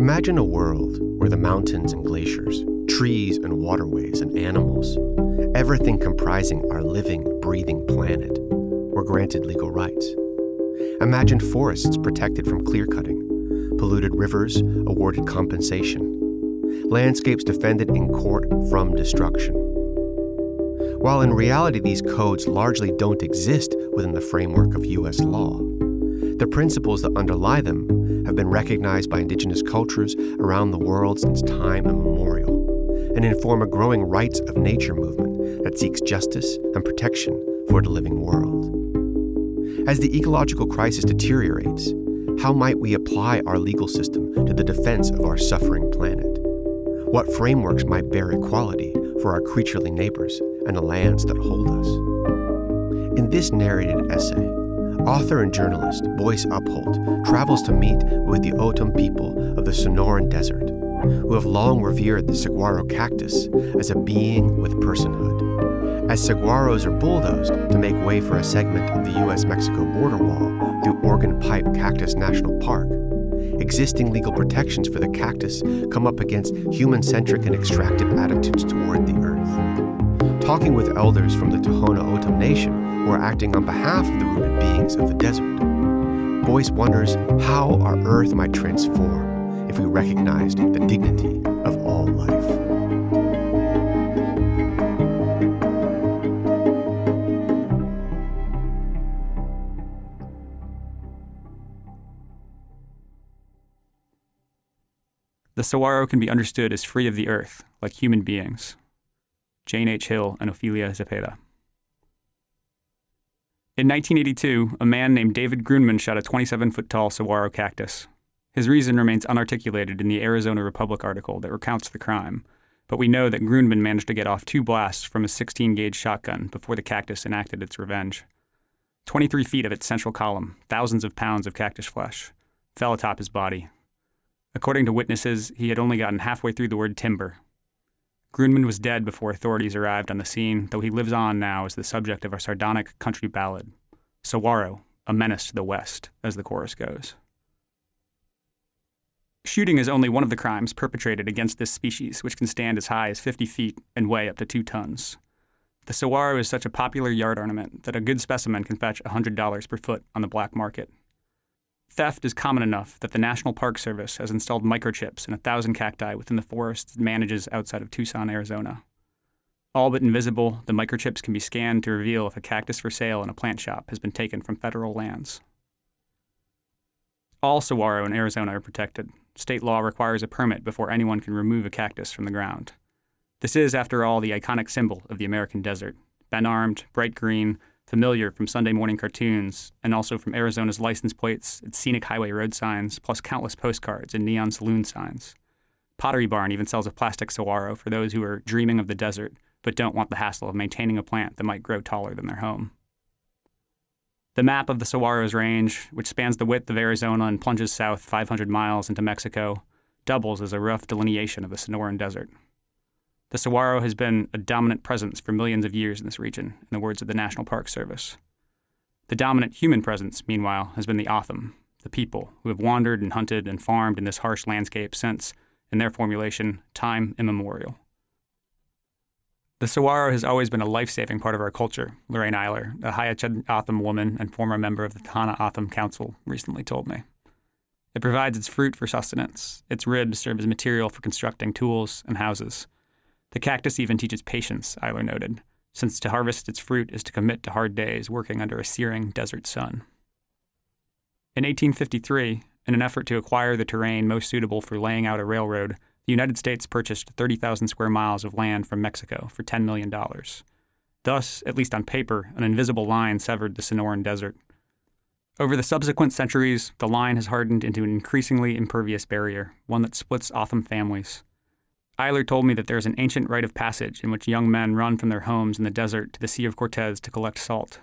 Imagine a world where the mountains and glaciers, trees and waterways and animals, everything comprising our living, breathing planet, were granted legal rights. Imagine forests protected from clear cutting, polluted rivers awarded compensation, landscapes defended in court from destruction. While in reality these codes largely don't exist within the framework of U.S. law, the principles that underlie them have been recognized by indigenous cultures around the world since time immemorial and inform a growing rights of nature movement that seeks justice and protection for the living world. As the ecological crisis deteriorates, how might we apply our legal system to the defense of our suffering planet? What frameworks might bear equality for our creaturely neighbors and the lands that hold us? In this narrated essay, author and journalist Boyce Upholt travels to meet with the O'odham people of the Sonoran Desert, who have long revered the saguaro cactus as a being with personhood. As saguaros are bulldozed to make way for a segment of the U.S. Mexico border wall through Organ Pipe Cactus National Park, existing legal protections for the cactus come up against human centric and extractive attitudes toward the earth. Talking with elders from the Tohono O'odham Nation, who are acting on behalf of the rooted beings of the desert. Boyce wonders how our earth might transform if we recognized the dignity of all life. The saguaro can be understood as free of the earth, like human beings. Jane H. Hill and Ophelia Zepeda. In 1982, a man named David Grundmann shot a 27 foot tall saguaro cactus. His reason remains unarticulated in the Arizona Republic article that recounts the crime, but we know that Grundmann managed to get off two blasts from a 16 gauge shotgun before the cactus enacted its revenge. 23 feet of its central column, thousands of pounds of cactus flesh, fell atop his body. According to witnesses, he had only gotten halfway through the word timber. Grundmann was dead before authorities arrived on the scene, though he lives on now as the subject of a sardonic country ballad. Saguaro, a menace to the West, as the chorus goes. Shooting is only one of the crimes perpetrated against this species, which can stand as high as 50 feet and weigh up to two tons. The saguaro is such a popular yard ornament that a good specimen can fetch $100 per foot on the black market. Theft is common enough that the National Park Service has installed microchips in a thousand cacti within the forest it manages outside of Tucson, Arizona. All but invisible, the microchips can be scanned to reveal if a cactus for sale in a plant shop has been taken from federal lands. All saguaro in Arizona are protected. State law requires a permit before anyone can remove a cactus from the ground. This is, after all, the iconic symbol of the American desert. Ben armed, bright green, familiar from Sunday morning cartoons and also from Arizona's license plates, its scenic highway road signs, plus countless postcards and neon saloon signs. Pottery Barn even sells a plastic saguaro for those who are dreaming of the desert but don't want the hassle of maintaining a plant that might grow taller than their home. The map of the saguaro's range, which spans the width of Arizona and plunges south 500 miles into Mexico, doubles as a rough delineation of the Sonoran Desert. The saguaro has been a dominant presence for millions of years in this region, in the words of the National Park Service. The dominant human presence, meanwhile, has been the O'odham, the people who have wandered and hunted and farmed in this harsh landscape since, in their formulation, time immemorial. The saguaro has always been a life saving part of our culture, Lorraine Eiler, a Hia-Ced O'odham woman and former member of the Tohono O'odham Council, recently told me. It provides its fruit for sustenance. Its ribs serve as material for constructing tools and houses. The cactus even teaches patience, Eiler noted, since to harvest its fruit is to commit to hard days working under a searing desert sun. In 1853, in an effort to acquire the terrain most suitable for laying out a railroad, the United States purchased 30,000 square miles of land from Mexico for $10 million. Thus, at least on paper, an invisible line severed the Sonoran Desert. Over the subsequent centuries, the line has hardened into an increasingly impervious barrier, one that splits O'odham families. Eiler told me that there is an ancient rite of passage in which young men run from their homes in the desert to the Sea of Cortez to collect salt.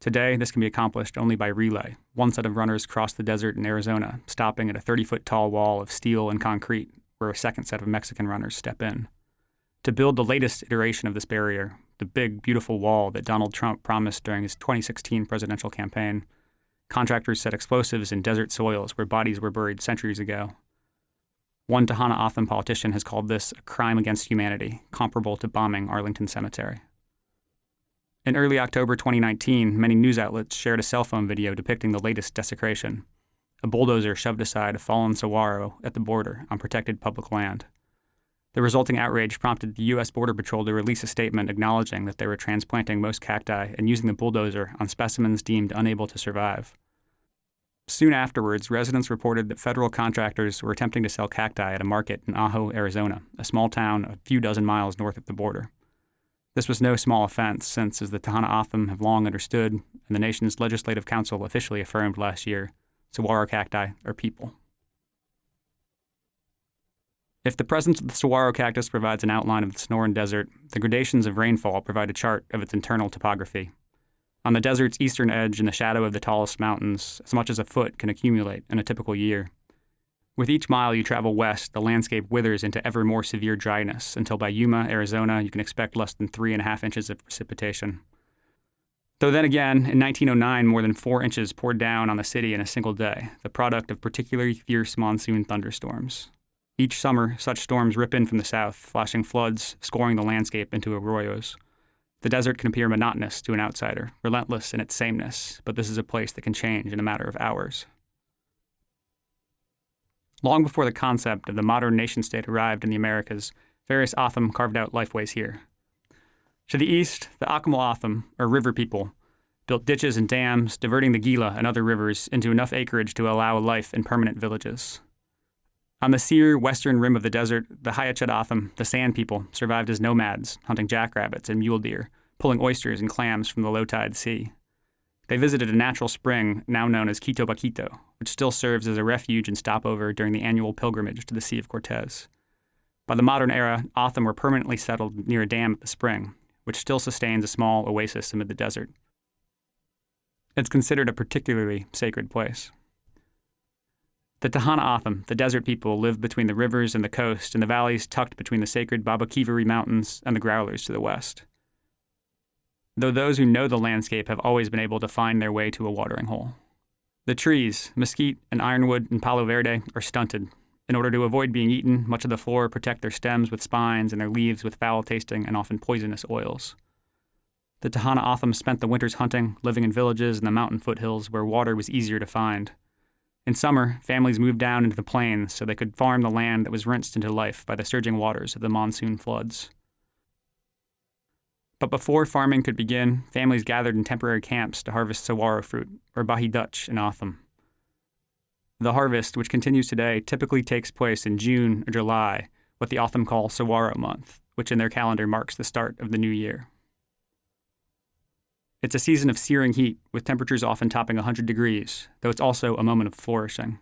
Today, this can be accomplished only by relay. One set of runners cross the desert in Arizona, stopping at a 30 foot tall wall of steel and concrete, where a second set of Mexican runners step in. To build the latest iteration of this barrier, the big, beautiful wall that Donald Trump promised during his 2016 presidential campaign, contractors set explosives in desert soils where bodies were buried centuries ago. One Tohono O'odham politician has called this a crime against humanity, comparable to bombing Arlington Cemetery. In early October 2019, many news outlets shared a cell phone video depicting the latest desecration. A bulldozer shoved aside a fallen saguaro at the border on protected public land. The resulting outrage prompted the U.S. Border Patrol to release a statement acknowledging that they were transplanting most cacti and using the bulldozer on specimens deemed unable to survive. Soon afterwards, residents reported that federal contractors were attempting to sell cacti at a market in Ajo, Arizona, a small town a few dozen miles north of the border. This was no small offense, since, as the Tohono O'odham have long understood, and the nation's legislative council officially affirmed last year, saguaro cacti are people. If the presence of the saguaro cactus provides an outline of the Sonoran Desert, the gradations of rainfall provide a chart of its internal topography. On the desert's eastern edge, in the shadow of the tallest mountains, as much as a foot can accumulate in a typical year. With each mile you travel west, the landscape withers into ever more severe dryness until by Yuma, Arizona, you can expect less than three and a half inches of precipitation. Though then again, in 1909, more than four inches poured down on the city in a single day, the product of particularly fierce monsoon thunderstorms. Each summer, such storms rip in from the south, flashing floods, scoring the landscape into arroyos. The desert can appear monotonous to an outsider, relentless in its sameness, but this is a place that can change in a matter of hours. Long before the concept of the modern nation state arrived in the Americas, various O'odham carved out lifeways here. To the east, the Akimel O'odham, or river people, built ditches and dams, diverting the Gila and other rivers into enough acreage to allow life in permanent villages. On the sear western rim of the desert, the Hia-Ced O'odham, the Sand People, survived as nomads, hunting jackrabbits and mule deer, pulling oysters and clams from the low tide sea. They visited a natural spring now known as Quitobaquito, which still serves as a refuge and stopover during the annual pilgrimage to the Sea of Cortez. By the modern era, O'odham were permanently settled near a dam at the spring, which still sustains a small oasis amid the desert. It's considered a particularly sacred place. The Tohono O'odham, the desert people, live between the rivers and the coast in the valleys tucked between the sacred Baboquivari Mountains and the Growlers to the west. Though those who know the landscape have always been able to find their way to a watering hole. The trees, mesquite and ironwood and palo verde, are stunted. In order to avoid being eaten, much of the floor protect their stems with spines and their leaves with foul tasting and often poisonous oils. The Tohono O'odham spent the winters hunting, living in villages in the mountain foothills where water was easier to find in summer, families moved down into the plains so they could farm the land that was rinsed into life by the surging waters of the monsoon floods. But before farming could begin, families gathered in temporary camps to harvest saguaro fruit, or bahidaj in O'odham. The harvest, which continues today, typically takes place in June or July, what the O'odham call Saguaro Month, which in their calendar marks the start of the new year. It's a season of searing heat, with temperatures often topping 100 degrees, though it's also a moment of flourishing.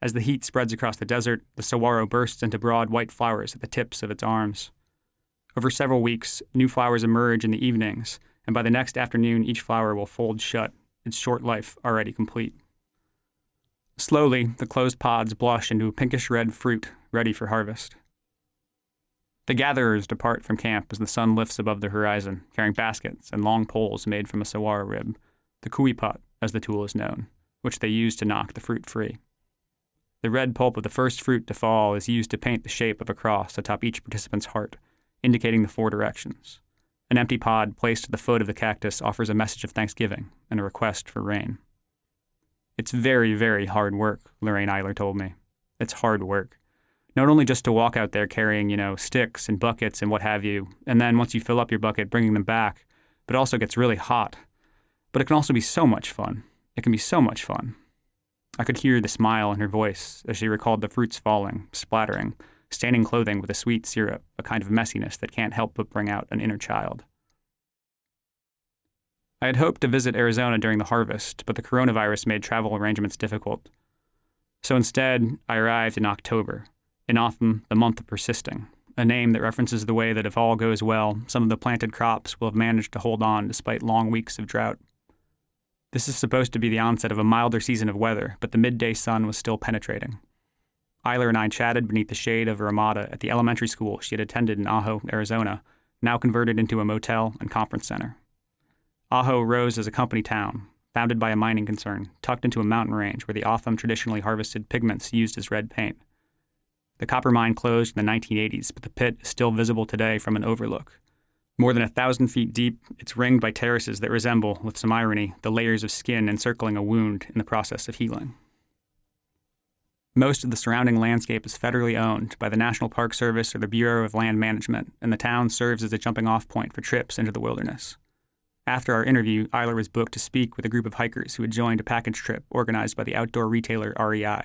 As the heat spreads across the desert, the saguaro bursts into broad white flowers at the tips of its arms. Over several weeks, new flowers emerge in the evenings, and by the next afternoon, each flower will fold shut, its short life already complete. Slowly, the closed pods blush into a pinkish red fruit ready for harvest. The gatherers depart from camp as the sun lifts above the horizon, carrying baskets and long poles made from a saguaro rib, the kuipot, as the tool is known, which they use to knock the fruit free. The red pulp of the first fruit to fall is used to paint the shape of a cross atop each participant's heart, indicating the four directions. An empty pod placed at the foot of the cactus offers a message of thanksgiving and a request for rain. It's very, very hard work, Lorraine Eiler told me. It's hard work not only just to walk out there carrying, you know, sticks and buckets and what have you, and then once you fill up your bucket, bringing them back, but it also gets really hot. But it can also be so much fun. It can be so much fun. I could hear the smile in her voice as she recalled the fruits falling, splattering, staining clothing with a sweet syrup, a kind of messiness that can't help but bring out an inner child. I had hoped to visit Arizona during the harvest, but the coronavirus made travel arrangements difficult. So instead, I arrived in October, in O'odham, the month of persisting, a name that references the way that if all goes well, some of the planted crops will have managed to hold on despite long weeks of drought. This is supposed to be the onset of a milder season of weather, but the midday sun was still penetrating. Eiler and I chatted beneath the shade of a ramada at the elementary school she had attended in Ajo, Arizona, now converted into a motel and conference center. Ajo rose as a company town, founded by a mining concern, tucked into a mountain range where the O'odham traditionally harvested pigments used as red paint. The copper mine closed in the 1980s, but the pit is still visible today from an overlook. More than a thousand feet deep, it's ringed by terraces that resemble, with some irony, the layers of skin encircling a wound in the process of healing. Most of the surrounding landscape is federally owned by the National Park Service or the Bureau of Land Management, and the town serves as a jumping off point for trips into the wilderness. After our interview, Eiler was booked to speak with a group of hikers who had joined a package trip organized by the outdoor retailer REI.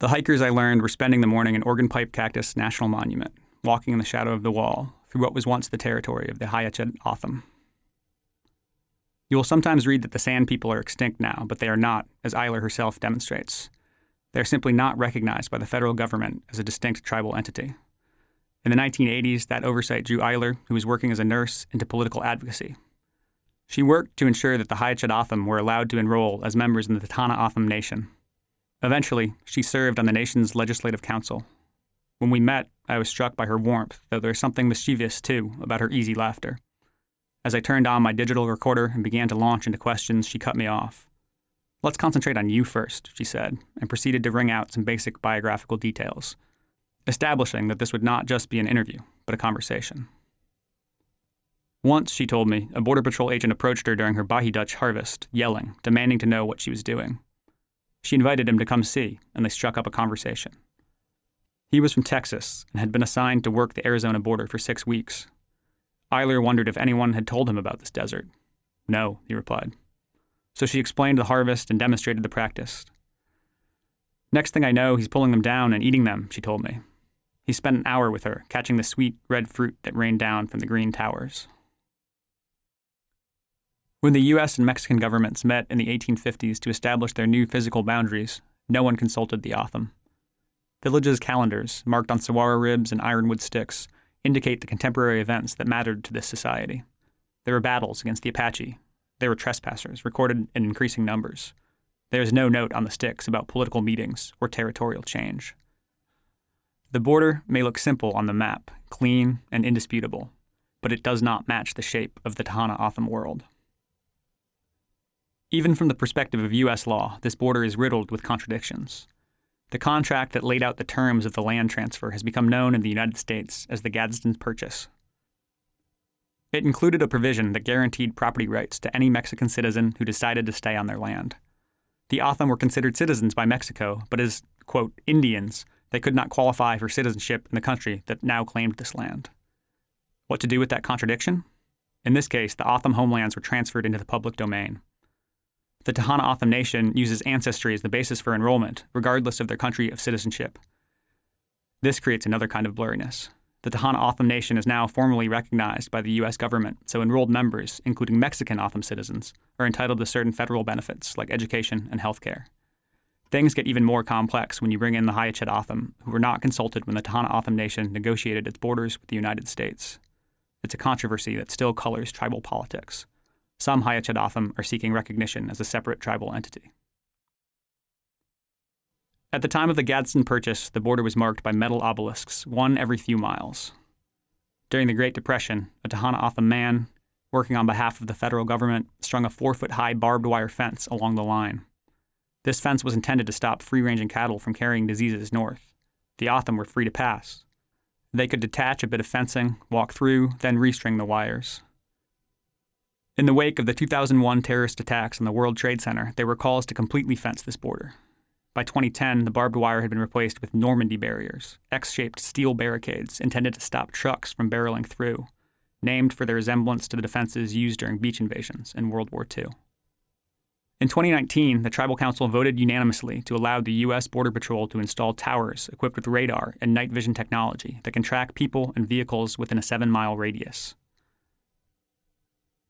The hikers, I learned, were spending the morning in Organ Pipe Cactus National Monument, walking in the shadow of the wall through what was once the territory of the Hia-Ced O'odham. You will sometimes read that the Sand People are extinct now, but they are not, as Eiler herself demonstrates. They are simply not recognized by the federal government as a distinct tribal entity. In the 1980s, that oversight drew Eiler, who was working as a nurse, into political advocacy. She worked to ensure that the Hia-Ced O'odham were allowed to enroll as members in the Tohono O'odham Nation. Eventually, she served on the nation's legislative council. When we met, I was struck by her warmth, though there's something mischievous, too, about her easy laughter. As I turned on my digital recorder and began to launch into questions, she cut me off. Let's concentrate on you first, she said, and proceeded to wring out some basic biographical details establishing that this would not just be an interview, but a conversation. Once, she told me, a Border Patrol agent approached her during her Bahidaj harvest, yelling, demanding to know what she was doing. She invited him to come see, and they struck up a conversation. He was from Texas and had been assigned to work the Arizona border for six weeks. Eiler wondered if anyone had told him about this desert. No, he replied. So she explained the harvest and demonstrated the practice. Next thing I know, he's pulling them down and eating them, she told me. He spent an hour with her, catching the sweet red fruit that rained down from the green towers. When the US and Mexican governments met in the 1850s to establish their new physical boundaries, no one consulted the O'odham. Villages' calendars, marked on saguaro ribs and ironwood sticks, indicate the contemporary events that mattered to this society. There were battles against the Apache. There were trespassers, recorded in increasing numbers. There is no note on the sticks about political meetings or territorial change. The border may look simple on the map, clean and indisputable, but it does not match the shape of the Tohono O'odham world. Even from the perspective of U.S. law, this border is riddled with contradictions. The contract that laid out the terms of the land transfer has become known in the United States as the Gadsden Purchase. It included a provision that guaranteed property rights to any Mexican citizen who decided to stay on their land. The O'odham were considered citizens by Mexico, but as, quote, Indians, they could not qualify for citizenship in the country that now claimed this land. What to do with that contradiction? In this case, the O'odham homelands were transferred into the public domain. The Tohono O'odham Nation uses ancestry as the basis for enrollment, regardless of their country of citizenship. This creates another kind of blurriness. The Tohono O'odham Nation is now formally recognized by the U.S. government, so enrolled members, including Mexican O'odham citizens, are entitled to certain federal benefits like education and health care. Things get even more complex when you bring in the Hia-Ced O'odham, who were not consulted when the Tohono O'odham Nation negotiated its borders with the United States. It's a controversy that still colors tribal politics. Some O'odham are seeking recognition as a separate tribal entity. At the time of the Gadsden Purchase, the border was marked by metal obelisks, one every few miles. During the Great Depression, a Tohono O'odham man, working on behalf of the federal government, strung a four foot high barbed wire fence along the line. This fence was intended to stop free ranging cattle from carrying diseases north. The O'odham were free to pass. They could detach a bit of fencing, walk through, then restring the wires. In the wake of the 2001 terrorist attacks on the World Trade Center, there were calls to completely fence this border. By 2010, the barbed wire had been replaced with Normandy barriers, X shaped steel barricades intended to stop trucks from barreling through, named for their resemblance to the defenses used during beach invasions in World War II. In 2019, the Tribal Council voted unanimously to allow the U.S. Border Patrol to install towers equipped with radar and night vision technology that can track people and vehicles within a seven mile radius.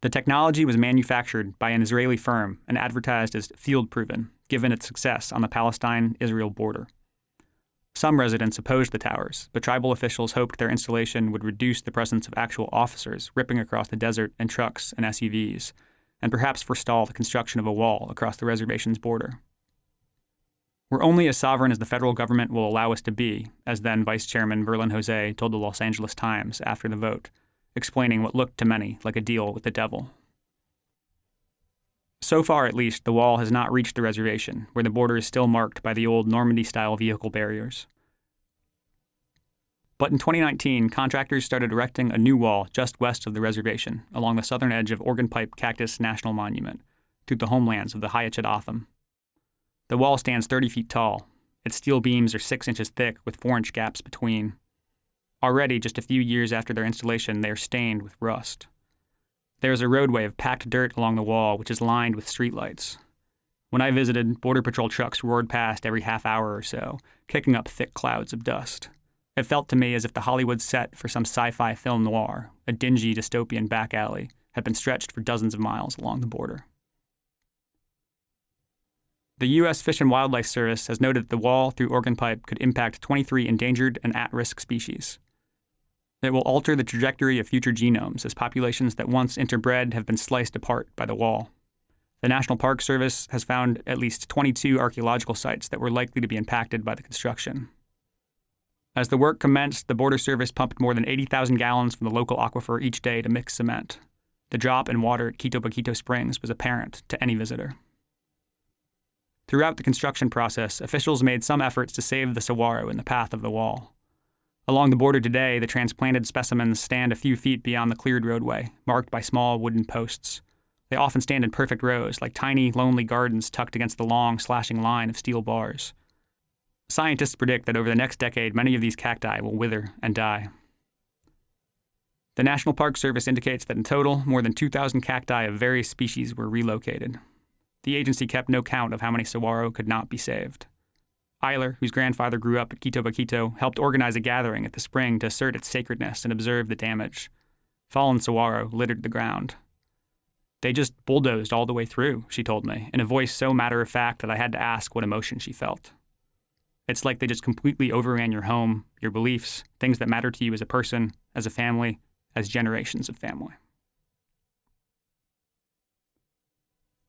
The technology was manufactured by an Israeli firm and advertised as field proven, given its success on the Palestine Israel border. Some residents opposed the towers, but tribal officials hoped their installation would reduce the presence of actual officers ripping across the desert in trucks and SUVs, and perhaps forestall the construction of a wall across the reservation's border. We're only as sovereign as the federal government will allow us to be, as then Vice Chairman Verlin Jose told the Los Angeles Times after the vote, explaining what looked to many like a deal with the devil. So far, at least, the wall has not reached the reservation, where the border is still marked by the old Normandy style vehicle barriers. But in 2019, contractors started erecting a new wall just west of the reservation, along the southern edge of Organ Pipe Cactus National Monument, through the homelands of the Hia-Ced O'odham. The wall stands 30 feet tall. Its steel beams are 6 inches thick, with 4 inch gaps between. Already, just a few years after their installation, they are stained with rust. There is a roadway of packed dirt along the wall, which is lined with streetlights. When I visited, Border Patrol trucks roared past every half hour or so, kicking up thick clouds of dust. It felt to me as if the Hollywood set for some sci fi film noir, a dingy dystopian back alley, had been stretched for dozens of miles along the border. The U.S. Fish and Wildlife Service has noted that the wall through Organ Pipe could impact 23 endangered and at risk species. It will alter the trajectory of future genomes as populations that once interbred have been sliced apart by the wall. The National Park Service has found at least 22 archaeological sites that were likely to be impacted by the construction. As the work commenced, the Border Service pumped more than 80,000 gallons from the local aquifer each day to mix cement. The drop in water at Quitobaquito Springs was apparent to any visitor. Throughout the construction process, officials made some efforts to save the saguaro in the path of the wall. Along the border today, the transplanted specimens stand a few feet beyond the cleared roadway, marked by small wooden posts. They often stand in perfect rows, like tiny, lonely gardens tucked against the long, slashing line of steel bars. Scientists predict that over the next decade, many of these cacti will wither and die. The National Park Service indicates that in total, more than 2,000 cacti of various species were relocated. The agency kept no count of how many saguaro could not be saved. Eiler, whose grandfather grew up at Quitobaquito, helped organize a gathering at the spring to assert its sacredness and observe the damage. Fallen saguaro littered the ground. They just bulldozed all the way through, she told me, in a voice so matter of fact that I had to ask what emotion she felt. It's like they just completely overran your home, your beliefs, things that matter to you as a person, as a family, as generations of family.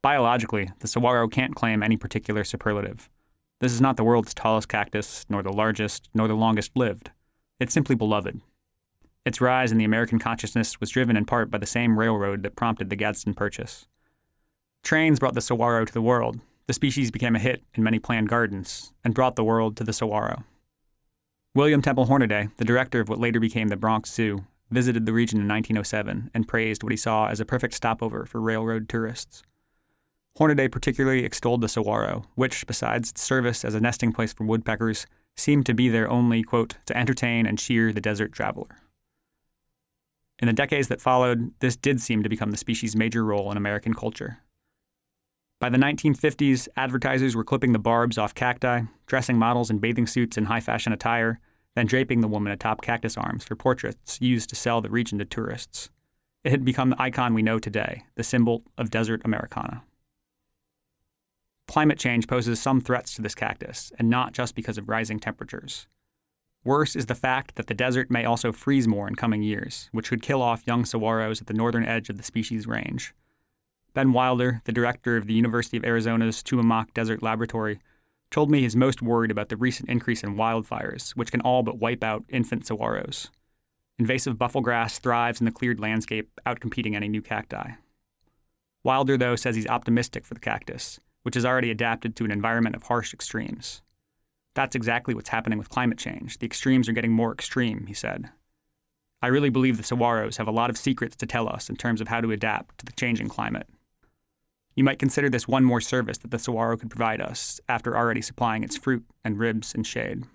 Biologically, the saguaro can't claim any particular superlative. This is not the world's tallest cactus, nor the largest, nor the longest lived. It's simply beloved. Its rise in the American consciousness was driven in part by the same railroad that prompted the Gadsden Purchase. Trains brought the saguaro to the world, the species became a hit in many planned gardens and brought the world to the saguaro. William Temple Hornaday, the director of what later became the Bronx Zoo, visited the region in 1907 and praised what he saw as a perfect stopover for railroad tourists. Hornaday particularly extolled the saguaro, which, besides its service as a nesting place for woodpeckers, seemed to be there only, quote, to entertain and cheer the desert traveler. In the decades that followed, this did seem to become the species' major role in American culture. By the 1950s, advertisers were clipping the barbs off cacti, dressing models in bathing suits and high fashion attire, then draping the woman atop cactus arms for portraits used to sell the region to tourists. It had become the icon we know today, the symbol of desert Americana. Climate change poses some threats to this cactus, and not just because of rising temperatures. Worse is the fact that the desert may also freeze more in coming years, which could kill off young saguaros at the northern edge of the species' range. Ben Wilder, the director of the University of Arizona's Tumamoc Desert Laboratory, told me he's most worried about the recent increase in wildfires, which can all but wipe out infant saguaros. Invasive buffelgrass thrives in the cleared landscape, outcompeting any new cacti. Wilder, though, says he's optimistic for the cactus, which is already adapted to an environment of harsh extremes. That's exactly what's happening with climate change. The extremes are getting more extreme, he said. I really believe the saguaros have a lot of secrets to tell us in terms of how to adapt to the changing climate. You might consider this one more service that the saguaro could provide us after already supplying its fruit and ribs and shade.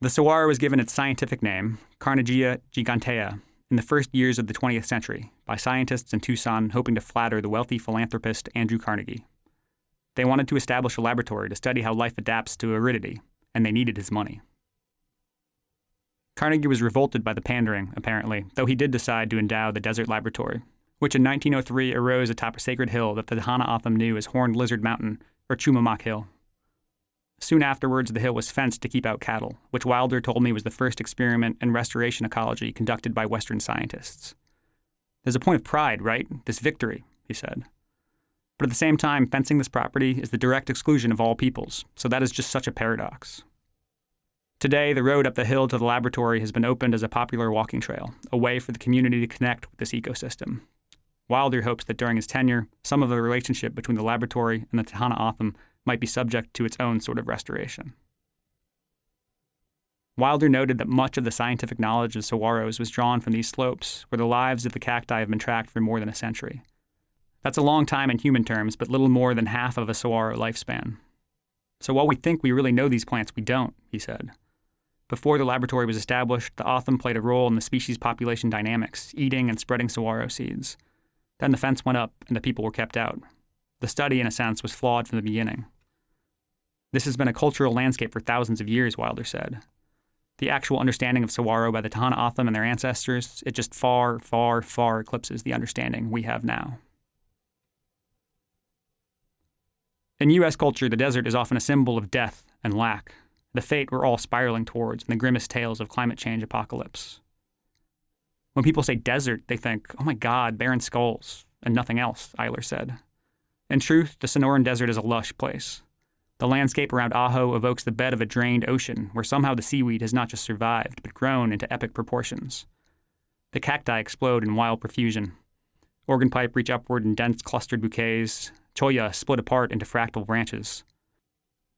The saguaro was given its scientific name, Carnegiea gigantea, in the first years of the 20th century by scientists in Tucson hoping to flatter the wealthy philanthropist Andrew Carnegie. They wanted to establish a laboratory to study how life adapts to aridity, and they needed his money. Carnegie was revolted by the pandering, apparently, though he did decide to endow the desert laboratory which in 1903 arose atop a sacred hill that the Tohono O'odham knew as Horned Lizard Mountain or Chumamoc Hill. Soon afterwards, the hill was fenced to keep out cattle, which Wilder told me was the first experiment in restoration ecology conducted by Western scientists. There's a point of pride, right? This victory, he said. But at the same time, fencing this property is the direct exclusion of all peoples, so that is just such a paradox. Today, the road up the hill to the laboratory has been opened as a popular walking trail, a way for the community to connect with this ecosystem. Wilder hopes that during his tenure, some of the relationship between the laboratory and the Tohono O'odham might be subject to its own sort of restoration. Wilder noted that much of the scientific knowledge of saguaros was drawn from these slopes, where the lives of the cacti have been tracked for more than a century. That's a long time in human terms, but little more than half of a saguaro lifespan. So while we think we really know these plants, we don't, he said. Before the laboratory was established, the O'odham played a role in the species population dynamics, eating and spreading saguaro seeds. Then the fence went up and the people were kept out. The study, in a sense, was flawed from the beginning. This has been a cultural landscape for thousands of years, Wilder said. The actual understanding of saguaro by the Tohono O'odham and their ancestors, it just far, far, far eclipses the understanding we have now. In U.S. culture, the desert is often a symbol of death and lack, the fate we're all spiraling towards in the grimmest tales of climate change apocalypse. When people say desert, they think, oh my God, barren skulls, and nothing else, Eiler said. In truth, the Sonoran Desert is a lush place. The landscape around Ajo evokes the bed of a drained ocean where somehow the seaweed has not just survived, but grown into epic proportions. The cacti explode in wild profusion. Organ pipe reach upward in dense clustered bouquets. Cholla split apart into fractal branches.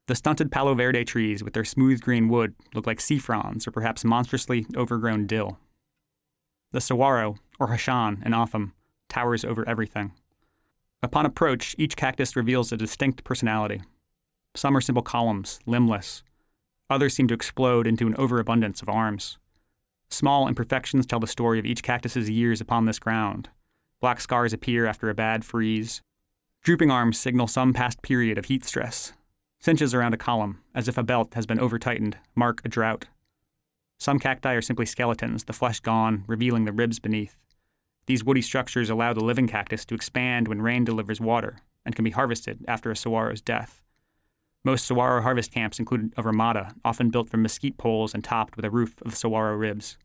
The stunted Palo Verde trees with their smooth green wood look like sea fronds or perhaps monstrously overgrown dill. The saguaro, or Hashan in O'odham, towers over everything. Upon approach, each cactus reveals a distinct personality. Some are simple columns, limbless. Others seem to explode into an overabundance of arms. Small imperfections tell the story of each cactus's years upon this ground. Black scars appear after a bad freeze. Drooping arms signal some past period of heat stress. Cinches around a column, as if a belt has been over tightened, mark a drought. Some cacti are simply skeletons, the flesh gone, revealing the ribs beneath. These woody structures allow the living cactus to expand when rain delivers water and can be harvested after a saguaro's death. Most saguaro harvest camps included a ramada, often built from mesquite poles and topped with a roof of saguaro ribs.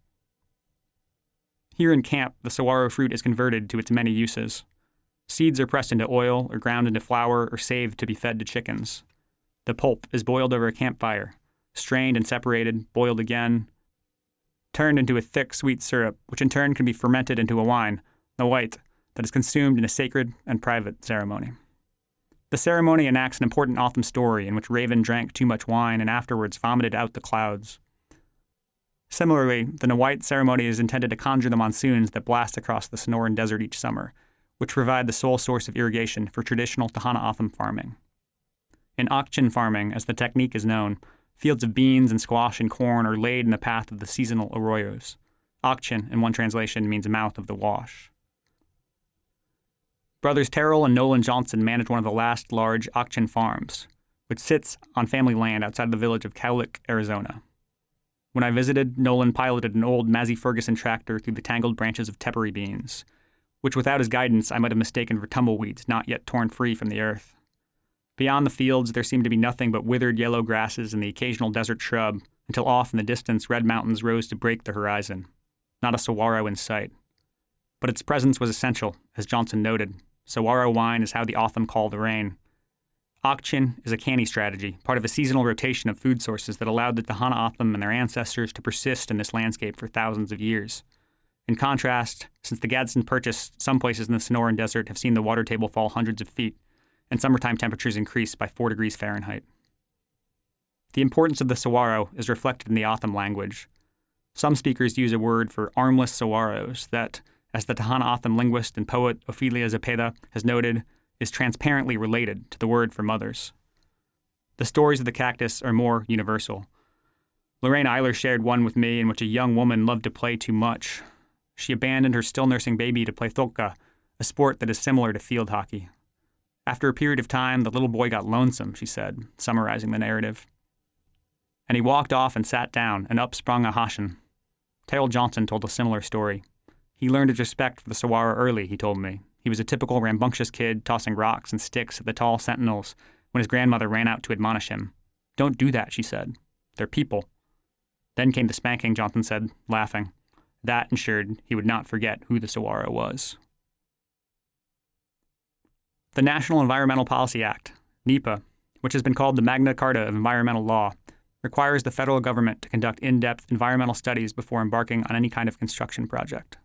Here in camp, the saguaro fruit is converted to its many uses. Seeds are pressed into oil or ground into flour or saved to be fed to chickens. The pulp is boiled over a campfire, strained and separated, boiled again, turned into a thick, sweet syrup, which in turn can be fermented into a wine, the white, that is consumed in a sacred and private ceremony. The ceremony enacts an important O'odham story in which Raven drank too much wine and afterwards vomited out the clouds. Similarly, the Nawite ceremony is intended to conjure the monsoons that blast across the Sonoran Desert each summer, which provide the sole source of irrigation for traditional Tohono O'odham farming. In Akchin farming, as the technique is known, fields of beans and squash and corn are laid in the path of the seasonal arroyos. Akchin, in one translation, means mouth of the wash. Brothers Terrell and Nolan Johnson manage one of the last large Akchin farms, which sits on family land outside the village of Cowlic, Arizona. When I visited, Nolan piloted an old Massey Ferguson tractor through the tangled branches of tepary beans, which without his guidance I might have mistaken for tumbleweeds not yet torn free from the earth. Beyond the fields, there seemed to be nothing but withered yellow grasses and the occasional desert shrub, until off in the distance red mountains rose to break the horizon. Not a saguaro in sight. But its presence was essential, as Johnson noted, Saguaro wine is how the O'odham call the rain. Akchin is a canny strategy, part of a seasonal rotation of food sources that allowed the Tohono O'odham and their ancestors to persist in this landscape for thousands of years. In contrast, since the Gadsden Purchase, some places in the Sonoran Desert have seen the water table fall hundreds of feet, and summertime temperatures increase by 4 degrees Fahrenheit. The importance of the saguaro is reflected in the O'odham language. Some speakers use a word for armless saguaros that, as the Tohono O'odham linguist and poet Ophelia Zepeda has noted, is transparently related to the word for mothers. The stories of the cactus are more universal. Lorraine Eiler shared one with me in which a young woman loved to play too much. She abandoned her still nursing baby to play toka, a sport that is similar to field hockey. After a period of time, the little boy got lonesome, she said, summarizing the narrative. And he walked off and sat down, and up sprung a Hashan. Terrell Johnson told a similar story. He learned his respect for the saguaro early, he told me. He was a typical rambunctious kid tossing rocks and sticks at the tall sentinels when his grandmother ran out to admonish him. Don't do that, she said. They're people. Then came the spanking, Johnson said, laughing. That ensured he would not forget who the Saguaro was. The National Environmental Policy Act, NEPA, which has been called the Magna Carta of environmental law, requires the federal government to conduct in depth environmental studies before embarking on any kind of construction project.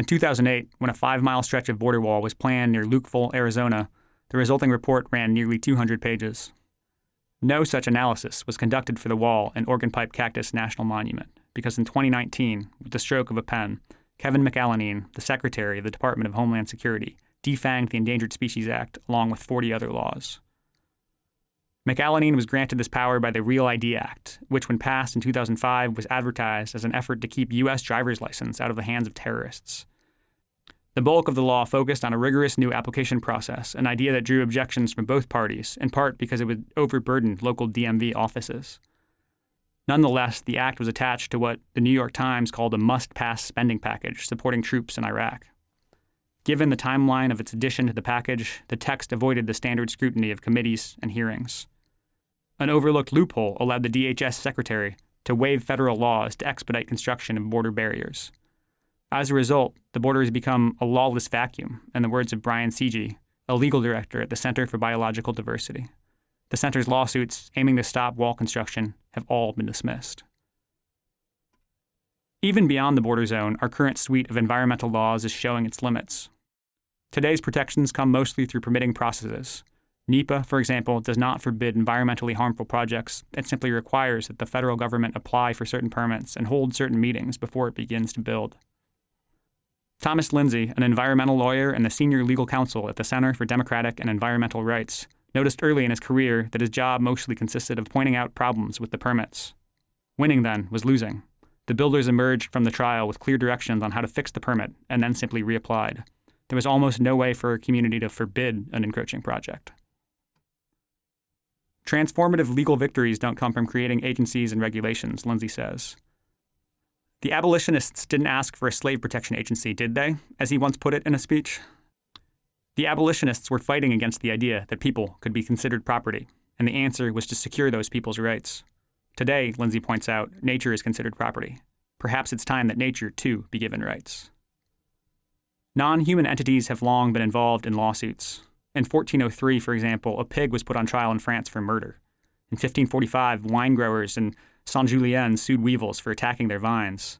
In 2008, when a five mile stretch of border wall was planned near Lukeville, Arizona, the resulting report ran nearly 200 pages. No such analysis was conducted for the wall and Organ Pipe Cactus National Monument because in 2019, with the stroke of a pen, Kevin McAleenan, the Secretary of the Department of Homeland Security, defanged the Endangered Species Act along with 40 other laws. McAleenan was granted this power by the Real ID Act, which, when passed in 2005, was advertised as an effort to keep U.S. driver's license out of the hands of terrorists. The bulk of the law focused on a rigorous new application process, an idea that drew objections from both parties, in part because it would overburden local DMV offices. Nonetheless, the act was attached to what the New York Times called a must pass spending package supporting troops in Iraq. Given the timeline of its addition to the package, the text avoided the standard scrutiny of committees and hearings. An overlooked loophole allowed the DHS secretary to waive federal laws to expedite construction of border barriers. As a result, the border has become a lawless vacuum, in the words of Brian Segee, a legal director at the Center for Biological Diversity. The center's lawsuits aiming to stop wall construction have all been dismissed. Even beyond the border zone, our current suite of environmental laws is showing its limits. Today's protections come mostly through permitting processes. NEPA, for example, does not forbid environmentally harmful projects. It simply requires that the federal government apply for certain permits and hold certain meetings before it begins to build. Thomas Linzey, an environmental lawyer and the senior legal counsel at the Center for Democratic and Environmental Rights, noticed early in his career that his job mostly consisted of pointing out problems with the permits. Winning, then, was losing. The builders emerged from the trial with clear directions on how to fix the permit and then simply reapplied. There was almost no way for a community to forbid an encroaching project. Transformative legal victories don't come from creating agencies and regulations, Linzey says. The abolitionists didn't ask for a slave protection agency, did they? As he once put it in a speech. The abolitionists were fighting against the idea that people could be considered property, and the answer was to secure those people's rights. Today, Linzey points out, nature is considered property. Perhaps it's time that nature, too, be given rights. Non human entities have long been involved in lawsuits. In 1403, for example, a pig was put on trial in France for murder. In 1545, wine growers and Saint Julien sued weevils for attacking their vines.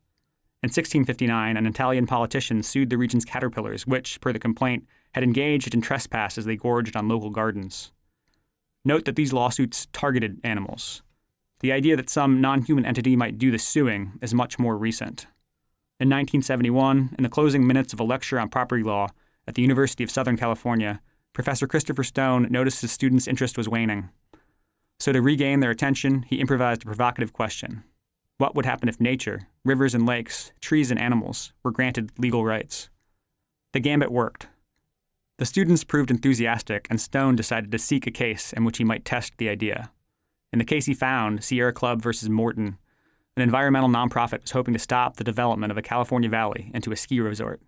In 1659, an Italian politician sued the region's caterpillars, which, per the complaint, had engaged in trespass as they gorged on local gardens. Note that these lawsuits targeted animals. The idea that some non human entity might do the suing is much more recent. In 1971, in the closing minutes of a lecture on property law at the University of Southern California, Professor Christopher Stone noticed his students' interest was waning. So, to regain their attention, he improvised a provocative question What would happen if nature, rivers and lakes, trees and animals, were granted legal rights? The gambit worked. The students proved enthusiastic, and Stone decided to seek a case in which he might test the idea. In the case he found, Sierra Club versus Morton, an environmental nonprofit was hoping to stop the development of a California valley into a ski resort.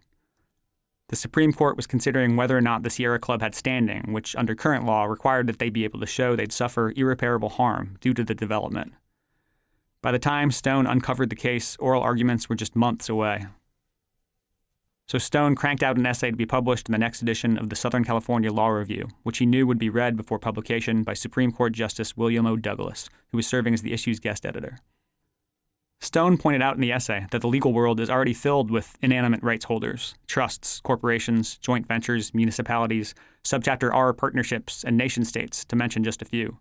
The Supreme Court was considering whether or not the Sierra Club had standing, which, under current law, required that they be able to show they'd suffer irreparable harm due to the development. By the time Stone uncovered the case, oral arguments were just months away. So Stone cranked out an essay to be published in the next edition of the Southern California Law Review, which he knew would be read before publication by Supreme Court Justice William O. Douglas, who was serving as the issue's guest editor. Stone pointed out in the essay that the legal world is already filled with inanimate rights holders, trusts, corporations, joint ventures, municipalities, subchapter R partnerships, and nation states, to mention just a few.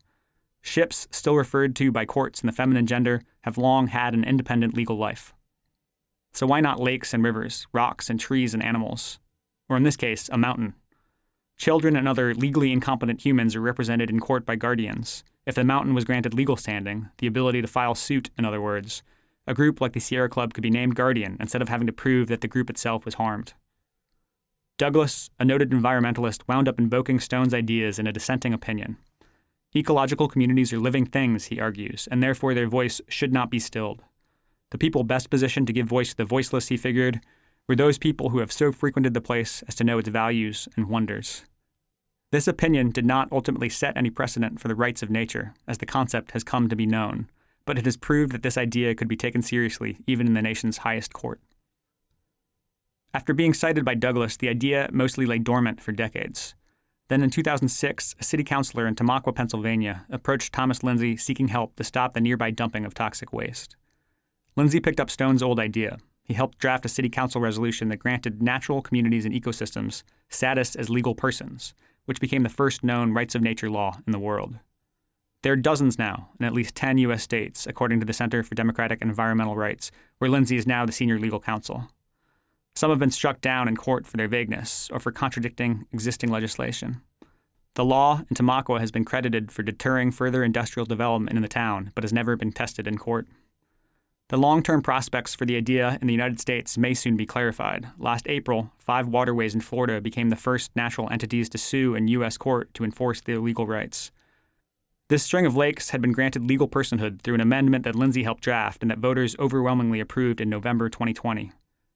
Ships, still referred to by courts in the feminine gender, have long had an independent legal life. So why not lakes and rivers, rocks and trees and animals? Or in this case, a mountain. Children and other legally incompetent humans are represented in court by guardians. If the mountain was granted legal standing, the ability to file suit, in other words, a group like the Sierra Club could be named guardian instead of having to prove that the group itself was harmed. Douglas, a noted environmentalist, wound up invoking Stone's ideas in a dissenting opinion. Ecological communities are living things, he argues, and therefore their voice should not be stilled. The people best positioned to give voice to the voiceless, he figured, were those people who have so frequented the place as to know its values and wonders. This opinion did not ultimately set any precedent for the rights of nature, as the concept has come to be known, but it has proved that this idea could be taken seriously even in the nation's highest court. After being cited by Douglas, the idea mostly lay dormant for decades. Then in 2006, a city councilor in Tamaqua, Pennsylvania, approached Thomas Linzey seeking help to stop the nearby dumping of toxic waste. Linzey picked up Stone's old idea. He helped draft a city council resolution that granted natural communities and ecosystems status as legal persons, which became the first known rights of nature law in the world. There are dozens now in at least 10 U.S. states, according to the Center for Democratic and Environmental Rights, where Linzey is now the senior legal counsel. Some have been struck down in court for their vagueness or for contradicting existing legislation. The law in Tamaqua has been credited for deterring further industrial development in the town, but has never been tested in court. The long term prospects for the idea in the United States may soon be clarified. Last April, five waterways in Florida became the first natural entities to sue in U.S. court to enforce their legal rights. This string of lakes had been granted legal personhood through an amendment that Linzey helped draft and that voters overwhelmingly approved in November 2020.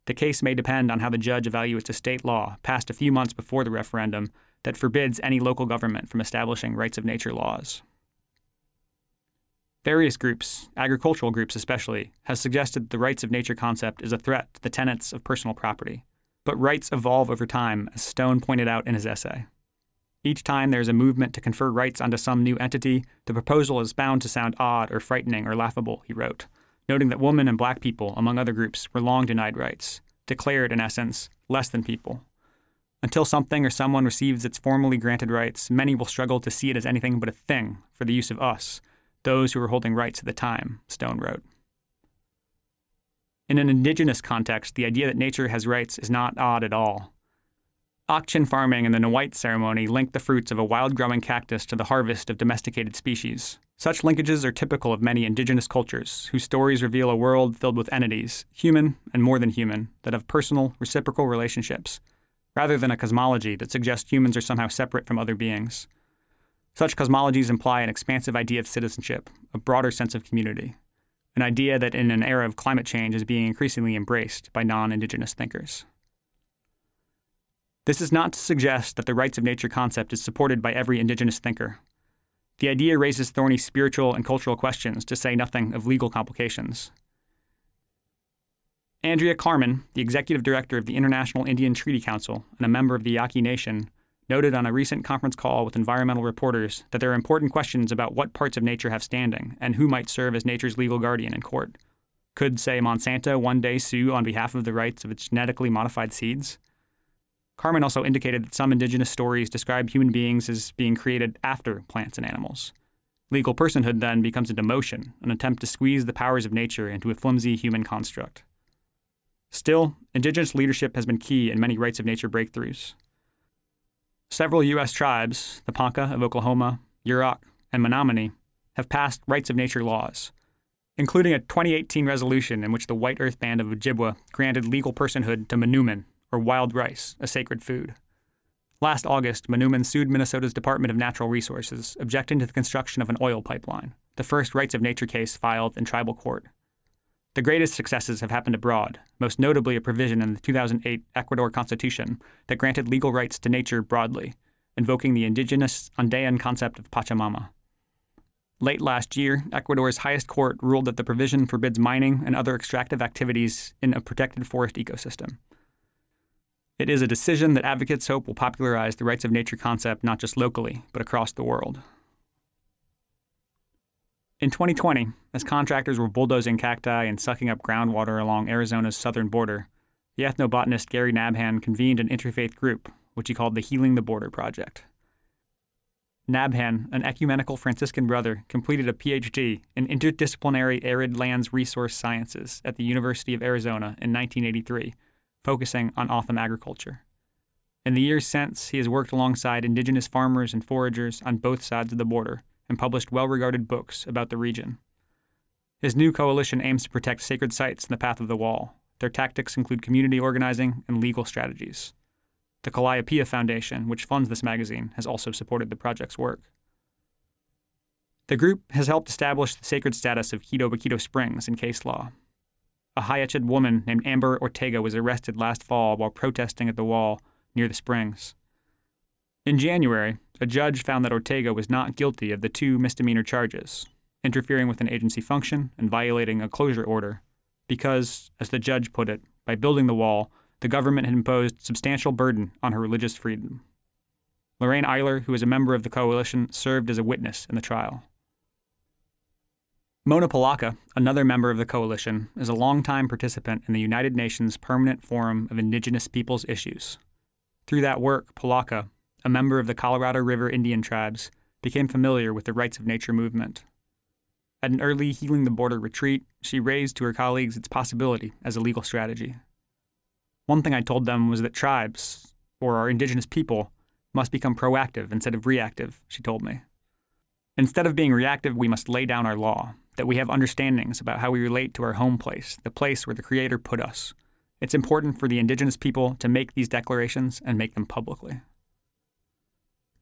The case may depend on how the judge evaluates a state law passed a few months before the referendum that forbids any local government from establishing rights of nature laws. Various groups, agricultural groups especially, have suggested the rights of nature concept is a threat to the tenets of personal property. But rights evolve over time, as Stone pointed out in his essay. Each time there is a movement to confer rights onto some new entity, the proposal is bound to sound odd or frightening or laughable, he wrote noting that women and black people, among other groups, were long denied rights, declared, in essence, less than people. Until something or someone receives its formally granted rights, many will struggle to see it as anything but a thing for the use of us, those who were holding rights at the time, Stone wrote. In an indigenous context, the idea that nature has rights is not odd at all. Ak-Chin farming and the Nawait ceremony link the fruits of a wild growing cactus to the harvest of domesticated species. Such linkages are typical of many indigenous cultures, whose stories reveal a world filled with entities, human and more than human, that have personal, reciprocal relationships, rather than a cosmology that suggests humans are somehow separate from other beings. Such cosmologies imply an expansive idea of citizenship, a broader sense of community, an idea that in an era of climate change is being increasingly embraced by non indigenous thinkers. This is not to suggest that the rights of nature concept is supported by every indigenous thinker. The idea raises thorny spiritual and cultural questions, to say nothing of legal complications. Andrea Carmen, the executive director of the International Indian Treaty Council and a member of the Yaqui Nation, noted on a recent conference call with environmental reporters that there are important questions about what parts of nature have standing and who might serve as nature's legal guardian in court. Could, say, Monsanto one day sue on behalf of the rights of its genetically modified seeds? Carmen also indicated that some indigenous stories describe human beings as being created after plants and animals. Legal personhood then becomes a demotion, an attempt to squeeze the powers of nature into a flimsy human construct. Still, indigenous leadership has been key in many rights of nature breakthroughs. Several U.S. tribes, the Ponca of Oklahoma, Yurok, and Menominee, have passed rights of nature laws, including a 2018 resolution in which the White Earth Band of Ojibwa granted legal personhood to Manoomin, or wild rice, a sacred food. Last August, Manoomin sued Minnesota's Department of Natural Resources, objecting to the construction of an oil pipeline, the first rights of nature case filed in tribal court. The greatest successes have happened abroad, most notably a provision in the 2008 Ecuador Constitution that granted legal rights to nature broadly, invoking the indigenous Andean concept of Pachamama. Late last year, Ecuador's highest court ruled that the provision forbids mining and other extractive activities in a protected forest ecosystem. It is a decision that advocates hope will popularize the rights of nature concept not just locally, but across the world. In 2020, as contractors were bulldozing cacti and sucking up groundwater along Arizona's southern border, the ethnobotanist Gary Nabhan convened an interfaith group, which he called the Healing the Border Project. Nabhan, an ecumenical Franciscan brother, completed a PhD in interdisciplinary arid lands resource sciences at the University of Arizona in 1983 focusing on O'odham agriculture. In the years since, he has worked alongside indigenous farmers and foragers on both sides of the border and published well regarded books about the region. His new coalition aims to protect sacred sites in the path of the wall. Their tactics include community organizing and legal strategies. The Kalliopeia Foundation, which funds this magazine, has also supported the project's work. The group has helped establish the sacred status of Quitobaquito Springs in case law a Hia-Ced woman named Amber Ortega was arrested last fall while protesting at the wall near the springs. In January, a judge found that Ortega was not guilty of the two misdemeanor charges interfering with an agency function and violating a closure order because, as the judge put it, by building the wall, the government had imposed substantial burden on her religious freedom. Lorraine Eiler, who is a member of the coalition, served as a witness in the trial. Mona Polacca, another member of the coalition, is a longtime participant in the United Nations Permanent Forum of Indigenous Peoples Issues. Through that work, Polacca, a member of the Colorado River Indian tribes, became familiar with the rights of nature movement. At an early Healing the Border retreat, she raised to her colleagues its possibility as a legal strategy. One thing I told them was that tribes, or our indigenous people, must become proactive instead of reactive, she told me. Instead of being reactive, we must lay down our law, that we have understandings about how we relate to our home place, the place where the Creator put us. It's important for the indigenous people to make these declarations and make them publicly.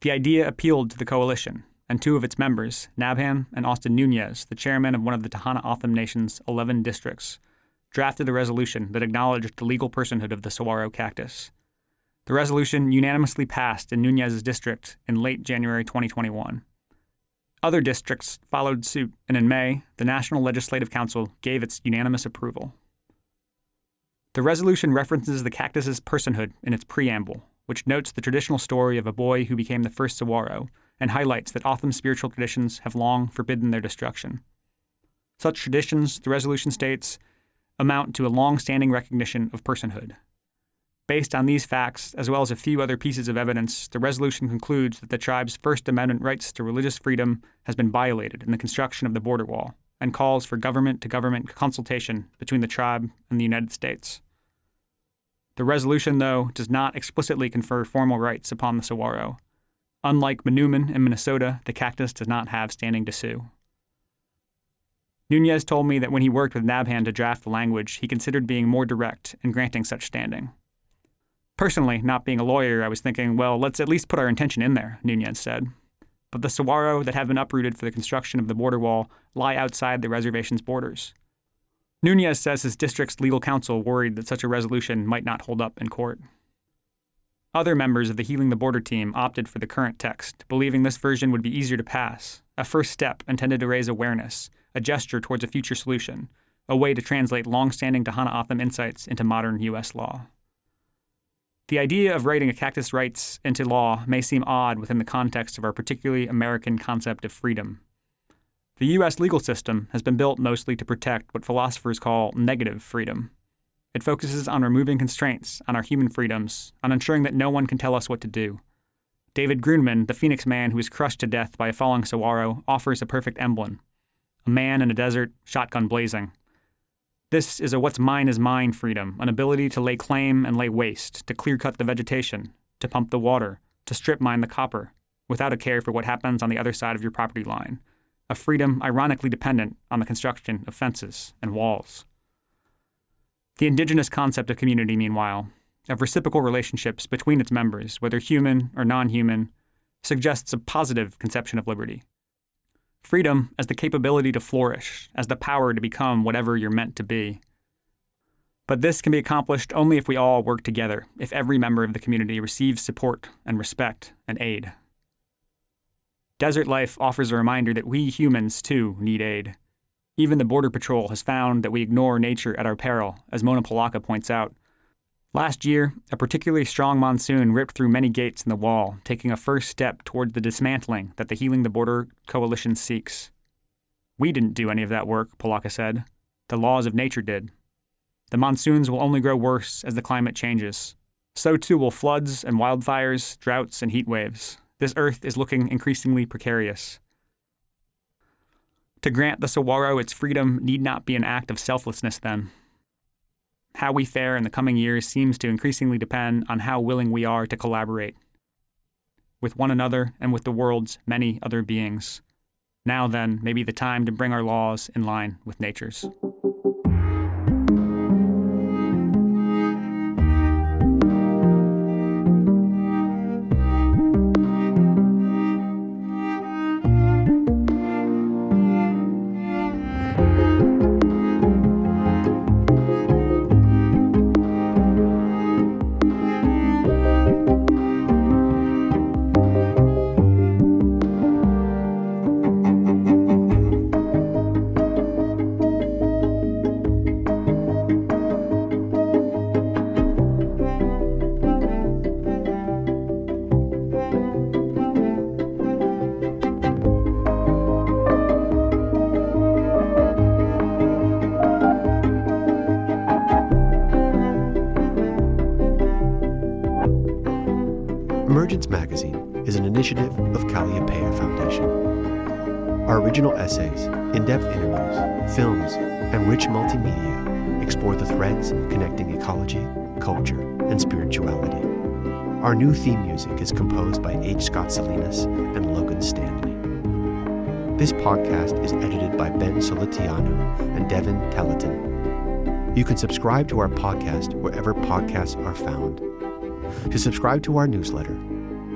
The idea appealed to the coalition, and two of its members, Nabhan and Austin Nunez, the chairman of one of the Tohono O'odham Nation's 11 districts, drafted a resolution that acknowledged the legal personhood of the saguaro cactus. The resolution unanimously passed in Nunez's district in late January 2021. Other districts followed suit, and in May, the National Legislative Council gave its unanimous approval. The resolution references the cactus's personhood in its preamble, which notes the traditional story of a boy who became the first saguaro and highlights that O'odham's spiritual traditions have long forbidden their destruction. Such traditions, the resolution states, amount to a long standing recognition of personhood, Based on these facts, as well as a few other pieces of evidence, the resolution concludes that the tribe's First Amendment rights to religious freedom has been violated in the construction of the border wall and calls for government to government consultation between the tribe and the United States. The resolution, though, does not explicitly confer formal rights upon the saguaro. Unlike Manoomin in Minnesota, the cactus does not have standing to sue. Nunez told me that when he worked with Nabhan to draft the language, he considered being more direct in granting such standing. Personally, not being a lawyer, I was thinking, well, let's at least put our intention in there, Nunez said. But the saguaro that have been uprooted for the construction of the border wall lie outside the reservation's borders. Nunez says his district's legal counsel worried that such a resolution might not hold up in court. Other members of the Healing the Border team opted for the current text, believing this version would be easier to pass, a first step intended to raise awareness, a gesture towards a future solution, a way to translate long-standing Tohono O'odham insights into modern U.S. law. The idea of writing a cactus rights into law may seem odd within the context of our particularly American concept of freedom. The U.S. legal system has been built mostly to protect what philosophers call negative freedom. It focuses on removing constraints on our human freedoms, on ensuring that no one can tell us what to do. David Grundman, the Phoenix man who was crushed to death by a falling saguaro, offers a perfect emblem a man in a desert, shotgun blazing. This is a what's mine is mine freedom, an ability to lay claim and lay waste, to clear cut the vegetation, to pump the water, to strip mine the copper, without a care for what happens on the other side of your property line. A freedom ironically dependent on the construction of fences and walls. The indigenous concept of community, meanwhile, of reciprocal relationships between its members, whether human or non human, suggests a positive conception of liberty. Freedom as the capability to flourish, as the power to become whatever you're meant to be. But this can be accomplished only if we all work together, if every member of the community receives support and respect and aid. Desert life offers a reminder that we humans, too, need aid. Even the Border Patrol has found that we ignore nature at our peril, as Mona Polacca points out, Last year, a particularly strong monsoon ripped through many gates in the wall, taking a first step toward the dismantling that the Healing the Border coalition seeks. We didn't do any of that work, Polacca said. The laws of nature did. The monsoons will only grow worse as the climate changes. So too will floods and wildfires, droughts and heat waves. This earth is looking increasingly precarious. To grant the saguaro its freedom need not be an act of selflessness, then. How we fare in the coming years seems to increasingly depend on how willing we are to collaborate with one another and with the world's many other beings. Now, then, may be the time to bring our laws in line with nature's. Essays, in depth interviews, films, and rich multimedia explore the threads connecting ecology, culture, and spirituality. Our new theme music is composed by H. Scott Salinas and Logan Stanley. This podcast is edited by Ben Solitiano and Devin Telleton. You can subscribe to our podcast wherever podcasts are found. To subscribe to our newsletter,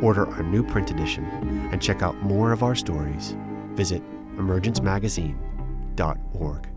order our new print edition, and check out more of our stories, visit emergencemagazine.org.